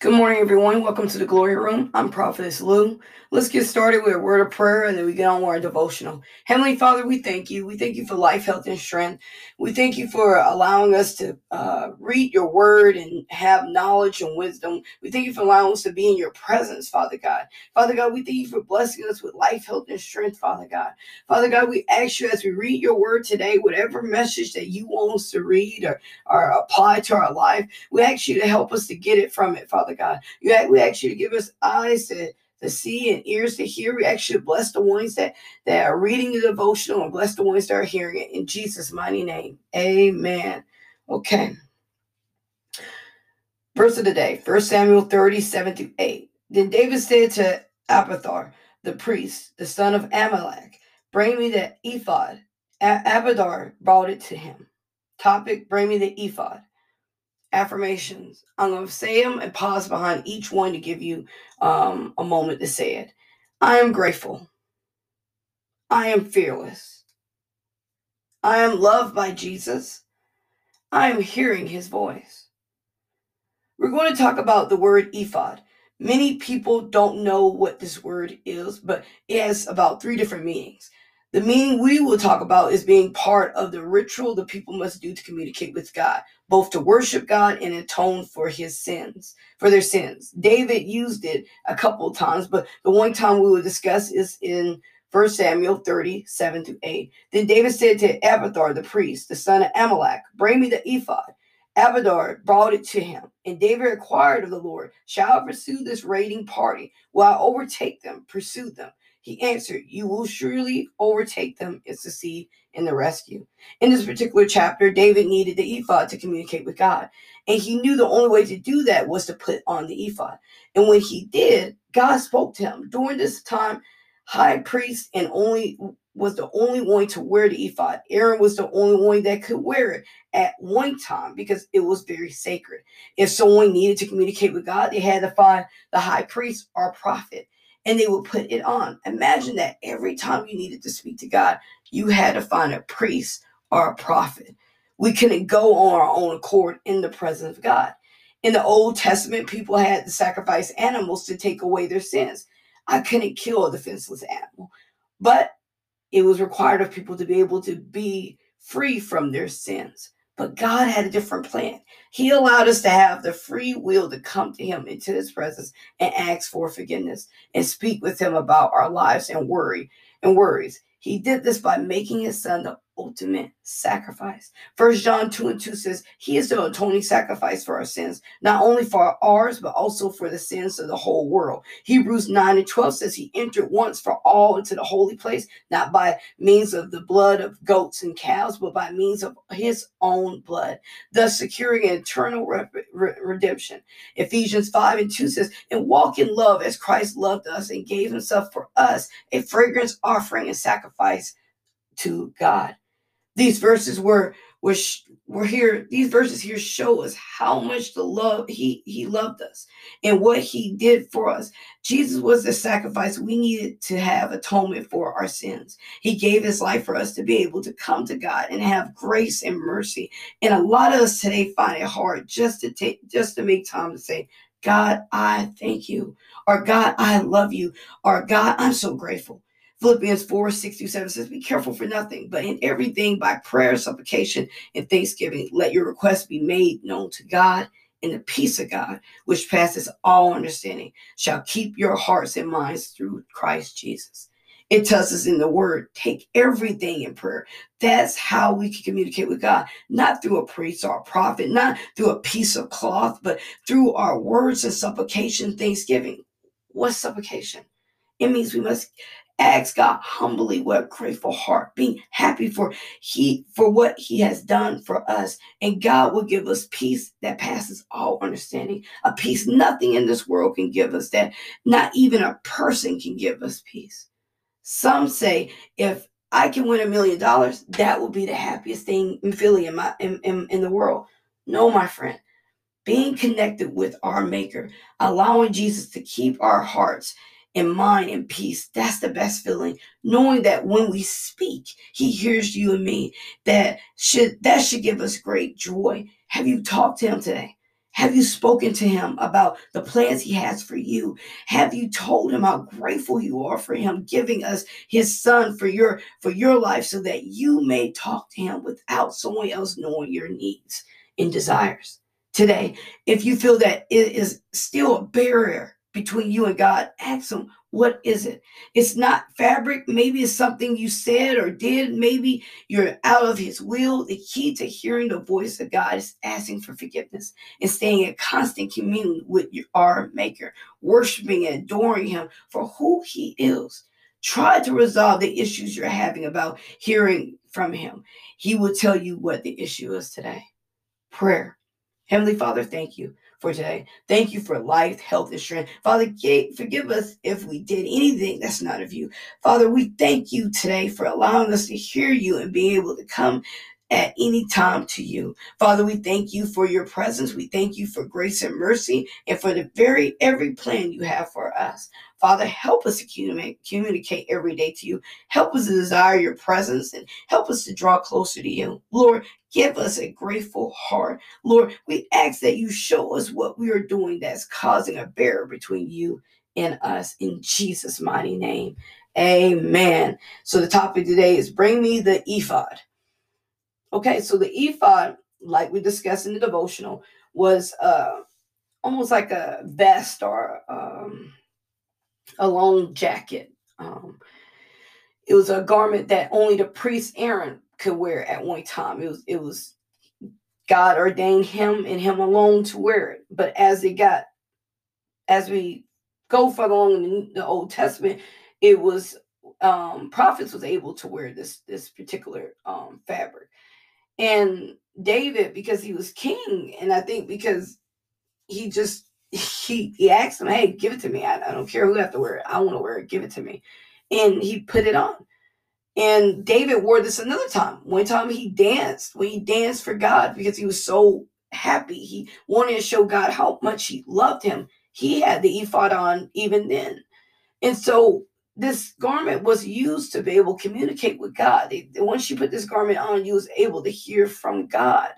Good morning, everyone. Welcome to the Glory Room. I'm Prophetess Lou. Let's get started with a word of prayer and then we get on with our devotional. Heavenly Father, we thank you. We thank you for life, health, and strength. We thank you for allowing us to uh, read your word and have knowledge and wisdom. We thank you for allowing us to be in your presence, Father God. Father God, we thank you for blessing us with life, health, and strength, Father God. Father God, we ask you as we read your word today, whatever message that you want us to read or, or apply to our life, we ask you to help us to get it from it, Father God. You, we ask you to give us eyes to to see and ears to hear. We actually bless the ones that, that are reading the devotional and bless the ones that are hearing it in Jesus' mighty name. Amen. Okay. Verse of the day, 1 Samuel 30, 7 through 8. Then David said to Abiathar, the priest, the son of Ahimelech, bring me the ephod. A- Abiathar brought it to him. Topic, bring me the ephod affirmations. I'm going to say them and pause behind each one to give you um, a moment to say it. I am grateful. I am fearless. I am loved by Jesus. I am hearing his voice. We're going to talk about the word ephod. Many people don't know what this word is, but it has about three different meanings. The meaning we will talk about is being part of the ritual the people must do to communicate with God, both to worship God and atone for his sins, for their sins. David used it a couple times, but the one time we will discuss is in 1 Samuel 30, 7 to 8. Then David said to Abiathar the priest, the son of Ahimelech, Bring me the ephod. Abiathar brought it to him, and David inquired of the Lord, Shall I pursue this raiding party? Will I overtake them, pursue them? He answered, You will surely overtake them and succeed in the rescue. In this particular chapter, David needed the ephod to communicate with God. And he knew the only way to do that was to put on the ephod. And when he did, God spoke to him. During this time, high priest and only was the only one to wear the ephod. Aaron was the only one that could wear it at one time because it was very sacred. If someone needed to communicate with God, they had to find the high priest or prophet and they would put it on. Imagine that every time you needed to speak to God, you had to find a priest or a prophet. We couldn't go on our own accord in the presence of God. In the Old Testament, people had to sacrifice animals to take away their sins. I couldn't kill a defenseless animal, but it was required of people to be able to be free from their sins. But God had a different plan. He allowed us to have the free will to come to Him into His presence and ask for forgiveness and speak with Him about our lives and worry and worries. He did this by making His Son the ultimate sacrifice. First John 2 and 2 says, He is the atoning sacrifice for our sins, not only for ours, but also for the sins of the whole world. Hebrews 9 and 12 says he entered once for all into the holy place, not by means of the blood of goats and cows, but by means of his own blood, thus securing an eternal re- re- redemption. Ephesians 5 and 2 says, And walk in love as Christ loved us and gave himself for us, a fragrance offering and sacrifice to God. These verses were were were here. These verses here show us how much the love he he loved us and what he did for us. Jesus was the sacrifice we needed to have atonement for our sins. He gave his life for us to be able to come to God and have grace and mercy. And a lot of us today find it hard just to take just to make time to say, God, I thank you, or God, I love you, or God, I'm so grateful. Philippians 4 6 through 7 says, Be careful for nothing, but in everything by prayer, supplication, and thanksgiving, let your requests be made known to God, and the peace of God, which passes all understanding, shall keep your hearts and minds through Christ Jesus. It tells us in the word, take everything in prayer. That's how we can communicate with God, not through a priest or a prophet, not through a piece of cloth, but through our words and supplication, thanksgiving. What's supplication? It means we must ask God humbly with a grateful heart, being happy for He for what He has done for us. And God will give us peace that passes all understanding. A peace nothing in this world can give us, that not even a person can give us peace. Some say if I can win a million dollars, that will be the happiest thing in Philly in my in, in, in the world. No, my friend. Being connected with our maker, allowing Jesus to keep our hearts and mind and peace. That's the best feeling. Knowing that when we speak, he hears you and me. That should that should give us great joy. Have you talked to him today? Have you spoken to him about the plans he has for you? Have you told him how grateful you are for him giving us his son for your for your life so that you may talk to him without someone else knowing your needs and desires? Today, if you feel that it is still a barrier between you and God, ask him, what is it? It's not fabric. Maybe it's something you said or did. Maybe you're out of his will. The key to hearing the voice of God is asking for forgiveness and staying in constant communion with your, our maker, worshiping and adoring him for who he is. Try to resolve the issues you're having about hearing from him. He will tell you what the issue is today. Prayer. Heavenly Father, thank you for today. Thank you for life, health, and strength. Father, forgive us if we did anything that's not of you. Father, we thank you today for allowing us to hear you and be able to come at any time to you. Father, we thank you for your presence. We thank you for grace and mercy and for the very every plan you have for us. Father, help us to communicate, every day to you. Help us to desire your presence and help us to draw closer to you. Lord, give us a grateful heart. Lord, we ask that you show us what we are doing that's causing a barrier between you and us in Jesus' mighty name. Amen. So the topic today is bring me the ephod. Okay, so the ephod, like we discussed in the devotional, was uh almost like a vest or um a long jacket. Um, it was a garment that only the priest Aaron could wear at one time. It was it was God ordained him and him alone to wear it. But as it got, as we go further along in the Old Testament, it was um, prophets was able to wear this this particular um, fabric, and David because he was king, and I think because he just he he asked him, "Hey, give it to me. I, I don't care who have to wear it. I want to wear it. Give it to me." And he put it on. And David wore this another time. One time he danced when he danced for God because he was so happy. He wanted to show God how much he loved him. He had the ephod on even then. And so this garment was used to be able to communicate with God. Once you put this garment on, you was able to hear from God.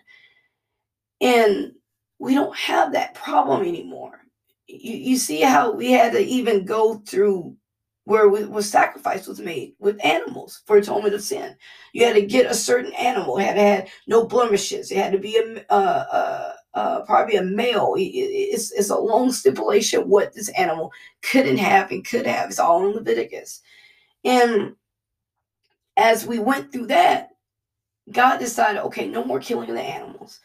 And we don't have that problem anymore. You, you see how we had to even go through where we, where sacrifice was made with animals for atonement of sin. You had to get a certain animal, it had to have no blemishes. It had to be a uh, uh, probably a male. It's, it's a long stipulation what this animal couldn't have and could have. It's all in Leviticus. And as we went through that, God decided, okay, no more killing of the animals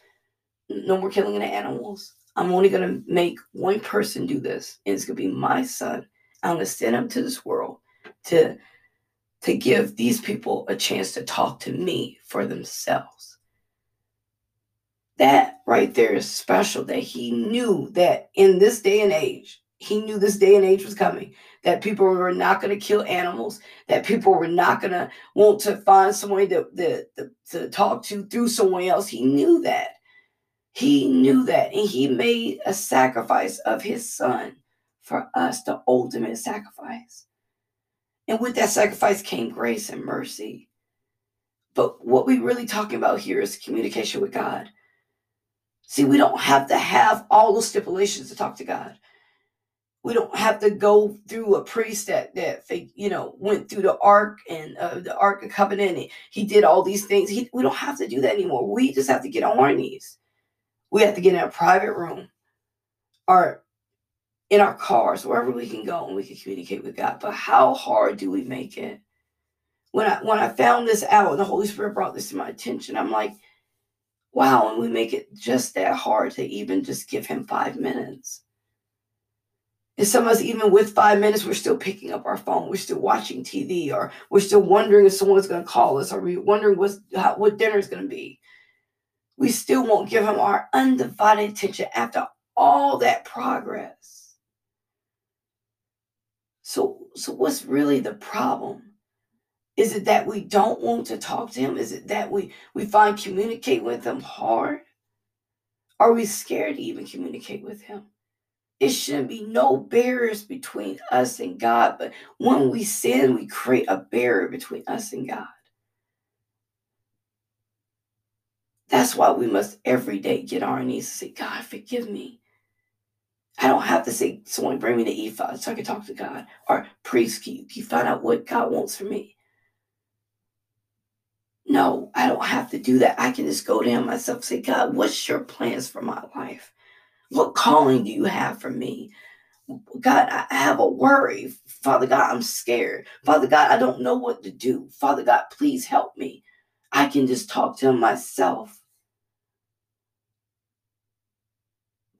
no more killing of the animals. I'm only going to make one person do this, and it's going to be my son. I'm going to send him to this world to, to give these people a chance to talk to me for themselves. That right there is special that he knew that in this day and age, he knew this day and age was coming, that people were not going to kill animals, that people were not going to want to find someone to, to, to talk to through someone else. He knew that. He knew that and he made a sacrifice of his son for us, the ultimate sacrifice. And with that sacrifice came grace and mercy. But what we're really talking about here is communication with God. See, we don't have to have all the stipulations to talk to God. We don't have to go through a priest that that you know went through the ark and uh, the ark of covenant. And he did all these things. He, we don't have to do that anymore. We just have to get on our knees we have to get in a private room or in our cars, wherever we can go and we can communicate with God. But how hard do we make it? When I when I found this out and the Holy Spirit brought this to my attention, I'm like, wow, and we make it just that hard to even just give him five minutes. And some of us, even with five minutes, we're still picking up our phone. We're still watching TV, or we're still wondering if someone's going to call us, or we're wondering what's, how, what dinner's going to be we still won't give him our undivided attention after all that progress. So, so what's really the problem? Is it that we don't want to talk to him? Is it that we, we find communicate with him hard? Are we scared to even communicate with him? It shouldn't be no barriers between us and God, but when we sin, we create a barrier between us and God. That's why we must every day get on our knees and say, God, forgive me. I don't have to say, someone bring me the ephod so I can talk to God. Or priest, can you, can you find out what God wants for me? No, I don't have to do that. I can just go to him myself say, God, what's your plans for my life? What calling do you have for me? God, I have a worry. Father God, I'm scared. Father God, I don't know what to do. Father God, please help me. I can just talk to him myself.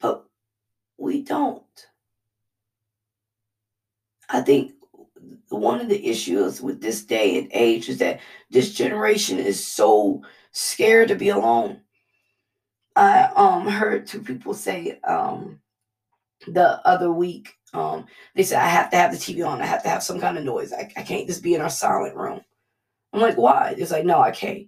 But we don't. I think one of the issues with this day and age is that this generation is so scared to be alone. I um heard two people say um the other week um they said I have to have the TV on. I have to have some kind of noise. I, I can't just be in our silent room. I'm like, why? It's like, no, I can't.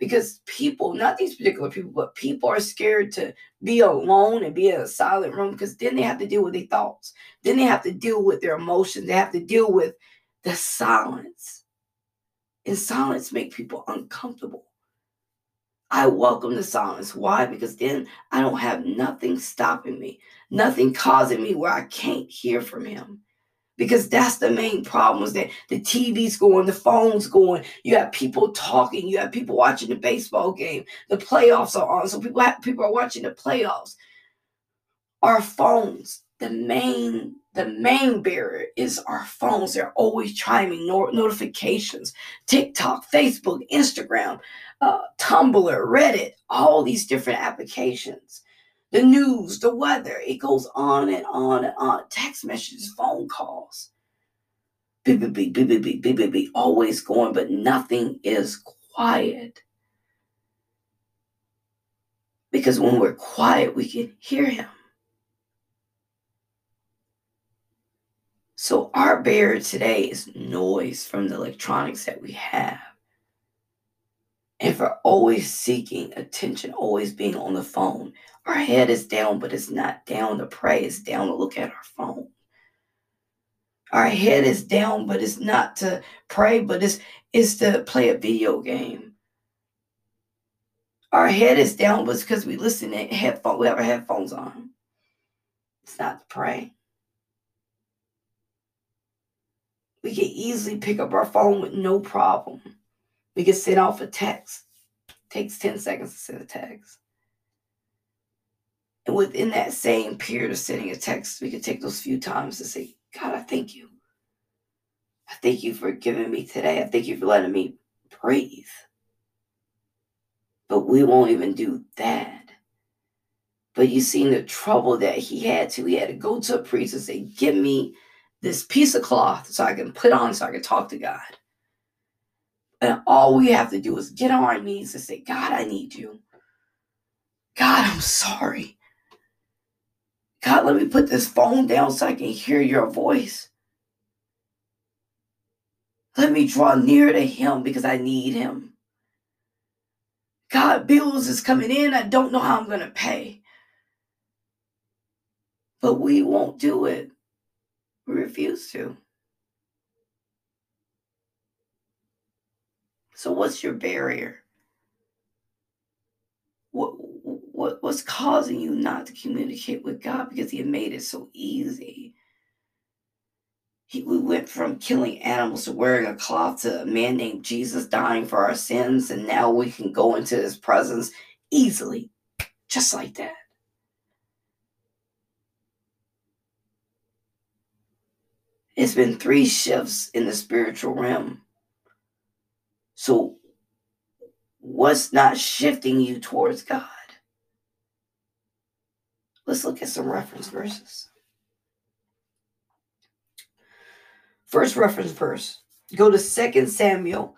Because people, not these particular people, but people are scared to be alone and be in a silent room because then they have to deal with their thoughts. Then they have to deal with their emotions. They have to deal with the silence. And silence make people uncomfortable. I welcome the silence. Why? Because then I don't have nothing stopping me, nothing causing me where I can't hear from him. Because that's the main problem is that the TV's going, the phone's going, you have people talking, you have people watching the baseball game, the playoffs are on. So people have, people are watching the playoffs. Our phones, the main the main barrier is our phones. They're always chiming no- notifications. TikTok, Facebook, Instagram, uh, Tumblr, Reddit, all these different applications. The news, the weather, it goes on and on and on. Text messages, phone calls. Beep, beep, beep, beep, beep, beep, beep, beep, beep, always going, but nothing is quiet. Because when we're quiet, we can hear him. So our barrier today is noise from the electronics that we have. And for always seeking attention, always being on the phone. Our head is down, but it's not down to pray, it's down to look at our phone. Our head is down, but it's not to pray, but it's, it's to play a video game. Our head is down, but it's because we listen to headphones, we have our headphones on. It's not to pray. We can easily pick up our phone with no problem. We can send off a text. It takes 10 seconds to send a text. And within that same period of sending a text, we can take those few times to say, God, I thank you. I thank you for giving me today. I thank you for letting me breathe. But we won't even do that. But you seen the trouble that he had to. He had to go to a priest and say, Give me this piece of cloth so I can put on so I can talk to God. And all we have to do is get on our knees and say, God, I need you. God, I'm sorry. God, let me put this phone down so I can hear your voice. Let me draw near to him because I need him. God, bills is coming in. I don't know how I'm going to pay. But we won't do it. We refuse to. So, what's your barrier? What, what, what's causing you not to communicate with God because He made it so easy? He, we went from killing animals to wearing a cloth to a man named Jesus dying for our sins, and now we can go into His presence easily, just like that. It's been three shifts in the spiritual realm. So, what's not shifting you towards God? Let's look at some reference verses. First reference verse. Go to 2 Samuel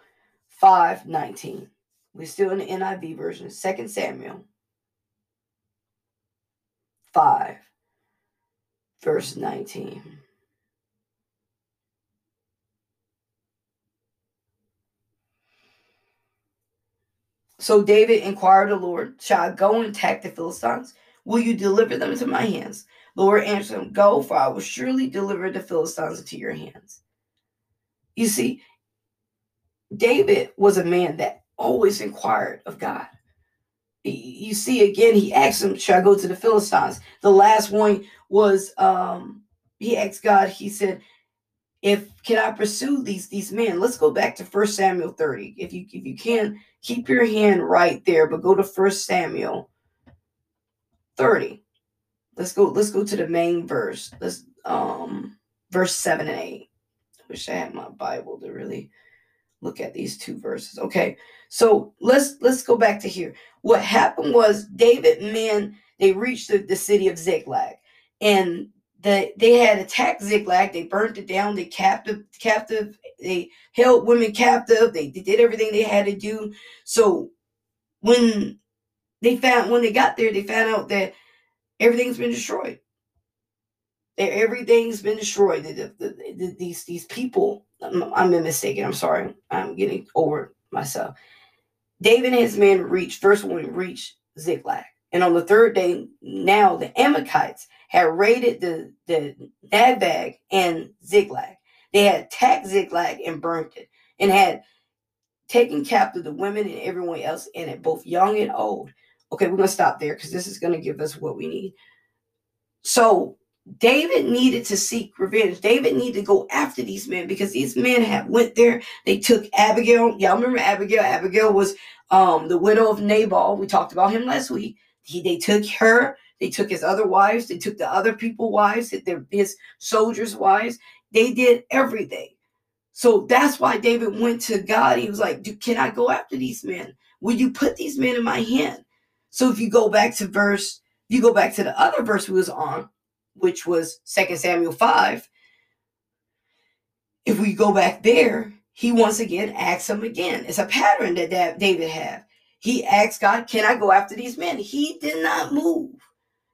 5 19. We're still in the NIV version. 2 Samuel 5, verse 19. So David inquired the Lord, Shall I go and attack the Philistines? Will you deliver them into my hands? The Lord answered him, Go, for I will surely deliver the Philistines into your hands. You see, David was a man that always inquired of God. you see again, he asked him, Should I go to the Philistines? The last one was um he asked God, he said, if can I pursue these these men? Let's go back to First Samuel 30. If you if you can keep your hand right there, but go to First Samuel 30. Let's go, let's go to the main verse. Let's um verse 7 and 8. I wish I had my Bible to really look at these two verses. Okay, so let's let's go back to here. What happened was David men they reached the, the city of Ziklag, and the they had attacked Ziklag. They burned it down. They captive captive. They held women captive. They, they did everything they had to do. So when they found when they got there, they found out that everything's been destroyed. Everything's been destroyed. The, the, the, these these people. I'm, I'm mistaken. I'm sorry. I'm getting over myself. David and his men reached first one reached Ziklag, and on the third day, now the Amalekites had raided the the Negev and Ziklag. They had attacked Ziklag and burnt it, and had taken captive the women and everyone else in it, both young and old. Okay, we're gonna stop there because this is gonna give us what we need. So David needed to seek revenge. David needed to go after these men because these men had went there. They took Abigail. Y'all remember Abigail? Abigail was um, the widow of Nabal. We talked about him last week. He, they took her. They took his other wives. They took the other people wives. His soldiers' wives. They did everything. So that's why David went to God. He was like, "Can I go after these men? Will you put these men in my hand?" So if you go back to verse, you go back to the other verse we was on, which was Second Samuel 5, if we go back there, he once again asks him again. It's a pattern that David had. He asked God, Can I go after these men? He did not move.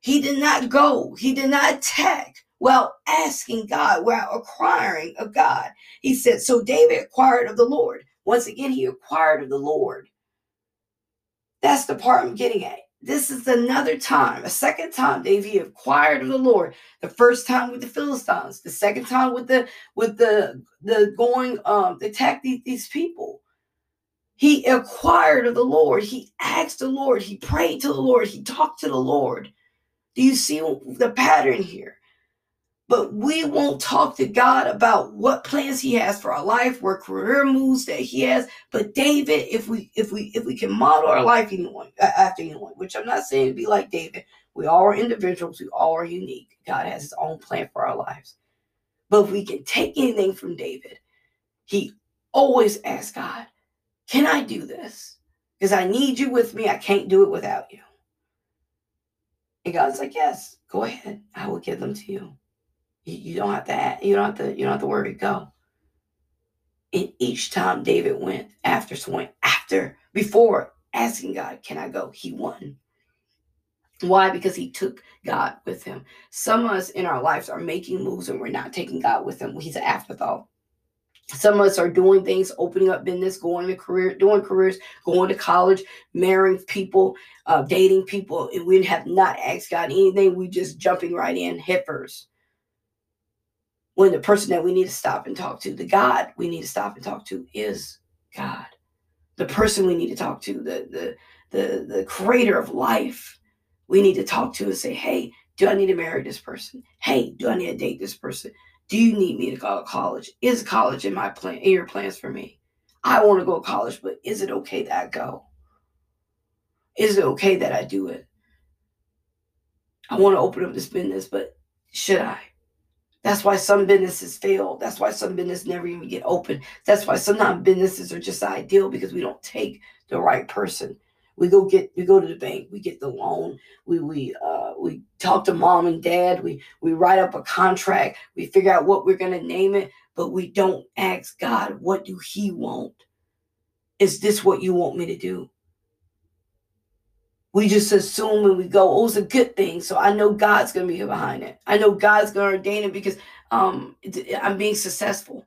He did not go. He did not attack while asking God, while acquiring of God. He said, So David acquired of the Lord. Once again, he acquired of the Lord. That's the part I'm getting at. This is another time, a second time David acquired of the Lord. The first time with the Philistines, the second time with the with the the going um attack these, these people. He acquired of the Lord. He asked the Lord. He prayed to the Lord. He talked to the Lord. Do you see the pattern here? But we won't talk to God about what plans he has for our life, what career moves that he has. But David, if we if we if we can model our life anyone after anyone, which I'm not saying to be like David, we all are individuals, we all are unique. God has his own plan for our lives. But if we can take anything from David, he always asks God, Can I do this? Because I need you with me. I can't do it without you. And God's like, Yes, go ahead. I will give them to you. You, don't have to. You don't have to. You don't have to worry. Go. And each time David went after swing after before asking God, "Can I go?" He won. Why? Because he took God with him. Some of us in our lives are making moves and we're not taking God with him. He's an afterthought. Some of us are doing things, opening up business, going to career, doing careers, going to college, marrying people, uh, dating people, and we have not asked God anything. We just jumping right in head first when the person that we need to stop and talk to, the God we need to stop and talk to is God. The person we need to talk to, the the the, the creator of life, we need to talk to and say, hey, do I need to marry this person? Hey, do I need to date this person? Do you need me to go to college? Is college in my plan in your plans for me? I want to go to college, but is it okay that I go? Is it okay that I do it? I want to open up this business, but should I? That's why some businesses fail. That's why some businesses never even get open. That's why sometimes businesses are just ideal because we don't take the right person. We go get we go to the bank, we get the loan, we we uh we talk to mom and dad, we we write up a contract, we figure out what we're gonna name it, but we don't ask God, what do he want? Is this what you want me to do? We just assume and we go, oh, it's a good thing. So I know God's going to be behind it. I know God's going to ordain it because um, I'm being successful.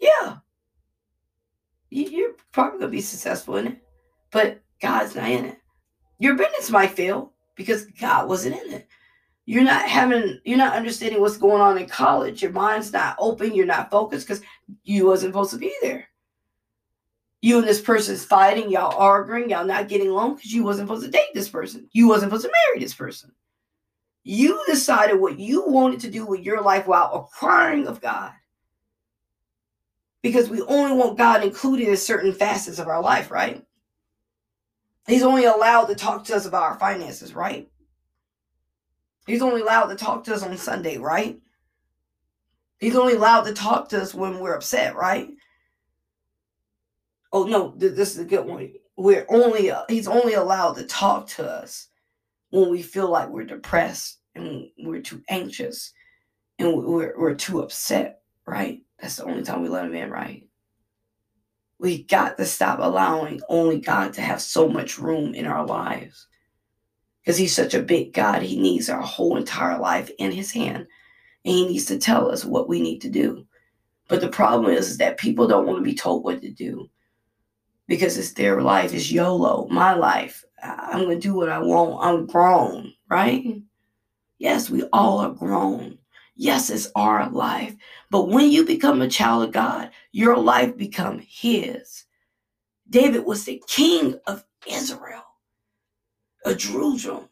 Yeah. You're probably going to be successful in it, but God's not in it. Your business might fail because God wasn't in it. You're not having, you're not understanding what's going on in college. Your mind's not open. You're not focused because you wasn't supposed to be there. You and this person's fighting, y'all arguing, y'all not getting along because you wasn't supposed to date this person. You wasn't supposed to marry this person. You decided what you wanted to do with your life while acquiring of God. Because we only want God included in certain facets of our life, right? He's only allowed to talk to us about our finances, right? He's only allowed to talk to us on Sunday, right? He's only allowed to talk to us when we're upset, right? Oh no, this is a good one. We're only uh, he's only allowed to talk to us when we feel like we're depressed and we're too anxious and we're, we're too upset, right? That's the only time we let him in, right? We got to stop allowing only God to have so much room in our lives. Because he's such a big God, he needs our whole entire life in his hand. And he needs to tell us what we need to do. But the problem is, is that people don't want to be told what to do because it's their life, it's YOLO, my life. I'm going to do what I want. I'm grown, right? Mm-hmm. Yes, we all are grown. Yes, it's our life. But when you become a child of God, your life become his. David was the king of Israel, of Jerusalem.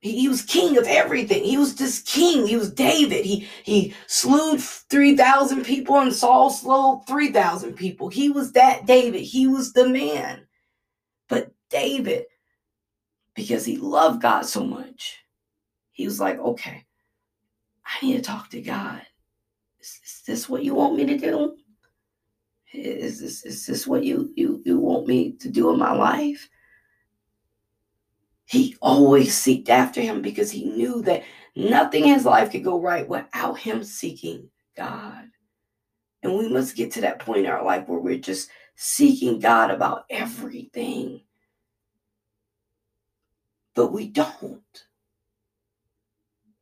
He, he was king of everything. He was this king. He was David. He he slew 3,000 people and Saul slew 3,000 people. He was that David. He was the man. But David, because he loved God so much, he was like, okay, I need to talk to God. Is, is this what you want me to do? Is this is this what you you you want me to do in my life? He always seeked after him because he knew that nothing in his life could go right without him seeking God. And we must get to that point in our life where we're just seeking God about everything. But we don't.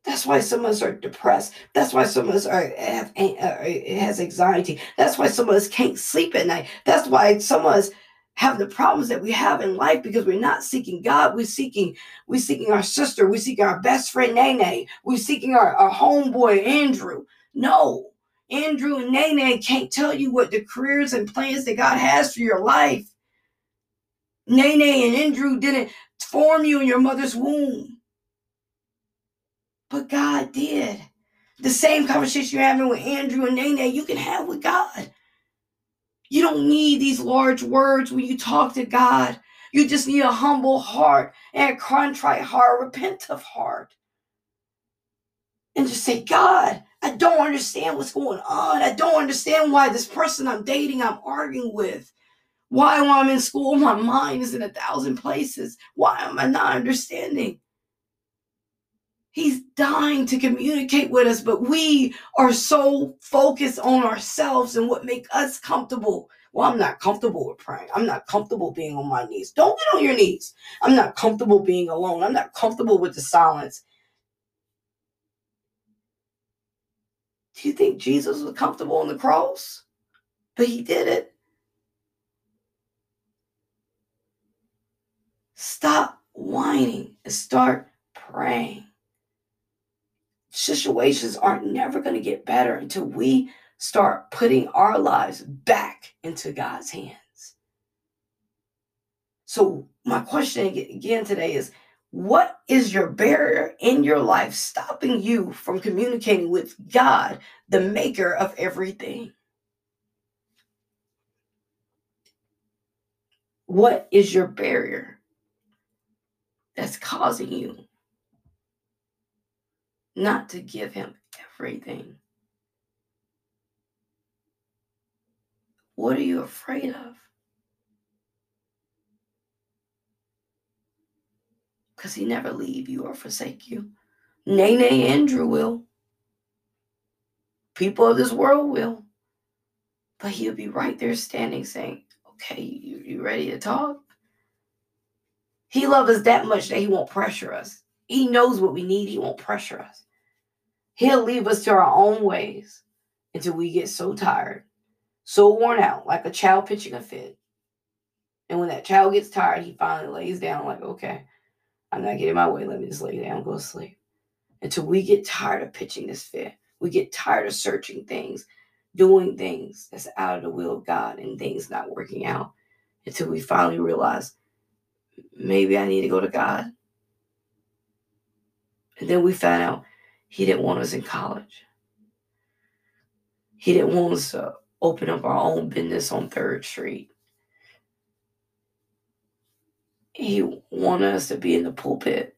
That's why some of us are depressed. That's why some of us are have uh, has anxiety. That's why some of us can't sleep at night. That's why some of us have the problems that we have in life because we're not seeking God. We're seeking we're seeking our sister. We're seeking our best friend Nene. We're seeking our, our homeboy Andrew. No, Andrew and Nene can't tell you what the careers and plans that God has for your life. Nene and Andrew didn't form you in your mother's womb. But God did. The same conversation you're having with Andrew and Nene, you can have with God. You don't need these large words when you talk to God. You just need a humble heart and a contrite heart, a repentant heart. And just say, God, I don't understand what's going on. I don't understand why this person I'm dating, I'm arguing with. Why, when I'm in school, my mind is in a thousand places. Why am I not understanding? He's dying to communicate with us, but we are so focused on ourselves and what make us comfortable. Well, I'm not comfortable with praying. I'm not comfortable being on my knees. Don't get on your knees. I'm not comfortable being alone. I'm not comfortable with the silence. Do you think Jesus was comfortable on the cross? But he did it. Stop whining and start praying situations aren't never going to get better until we start putting our lives back into God's hands. So, my question again today is what is your barrier in your life stopping you from communicating with God, the maker of everything? What is your barrier that's causing you not to give him everything. What are you afraid of? Because he never leave you or forsake you. Nene, Andrew will. People of this world will. But he'll be right there standing saying, okay, you, you ready to talk? He loves us that much that he won't pressure us. He knows what we need. He won't pressure us. He'll leave us to our own ways until we get so tired, so worn out, like a child pitching a fit. And when that child gets tired, he finally lays down, like, okay, I'm not getting my way. Let me just lay down, go to sleep. Until we get tired of pitching this fit. We get tired of searching things, doing things that's out of the will of God and things not working out. until we finally realize maybe I need to go to God. And then we find out he didn't want us in college. He didn't want us to open up our own business on Third Street. He wanted us to be in the pulpit.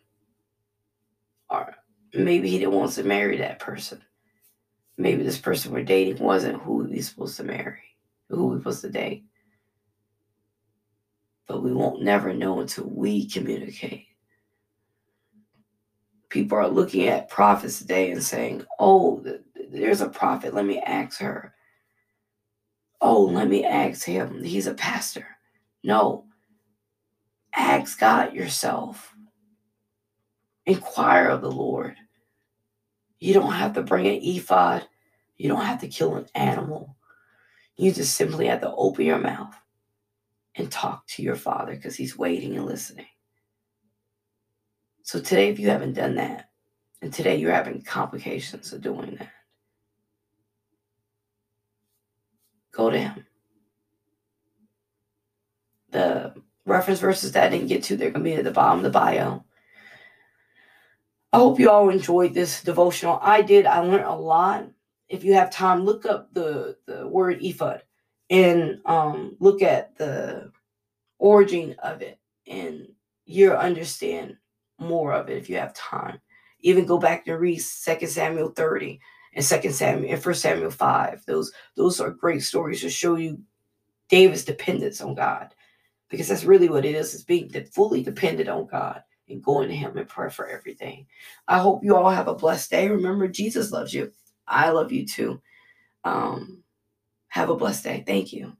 Or maybe he didn't want us to marry that person. Maybe this person we're dating wasn't who we were supposed to marry, who we were supposed to date. But we won't never know until we communicate. People are looking at prophets today and saying, oh, there's a prophet. Let me ask her. Oh, let me ask him. He's a pastor. No. Ask God yourself. Inquire of the Lord. You don't have to bring an ephod. You don't have to kill an animal. You just simply have to open your mouth and talk to your father because he's waiting and listening. So today, if you haven't done that, and today you're having complications of doing that, go to him. The reference verses that I didn't get to, they're going to be at the bottom of the bio. I hope you all enjoyed this devotional. I did. I learned a lot. If you have time, look up the, the word ephod and um, look at the origin of it, and you'll understand more of it if you have time. Even go back and read Second Samuel 30 and Second Samuel and First Samuel 5. Those those are great stories to show you David's dependence on God. Because that's really what it is, is being fully dependent on God and going to Him in prayer for everything. I hope you all have a blessed day. Remember, Jesus loves you. I love you too. Um, have a blessed day. Thank you.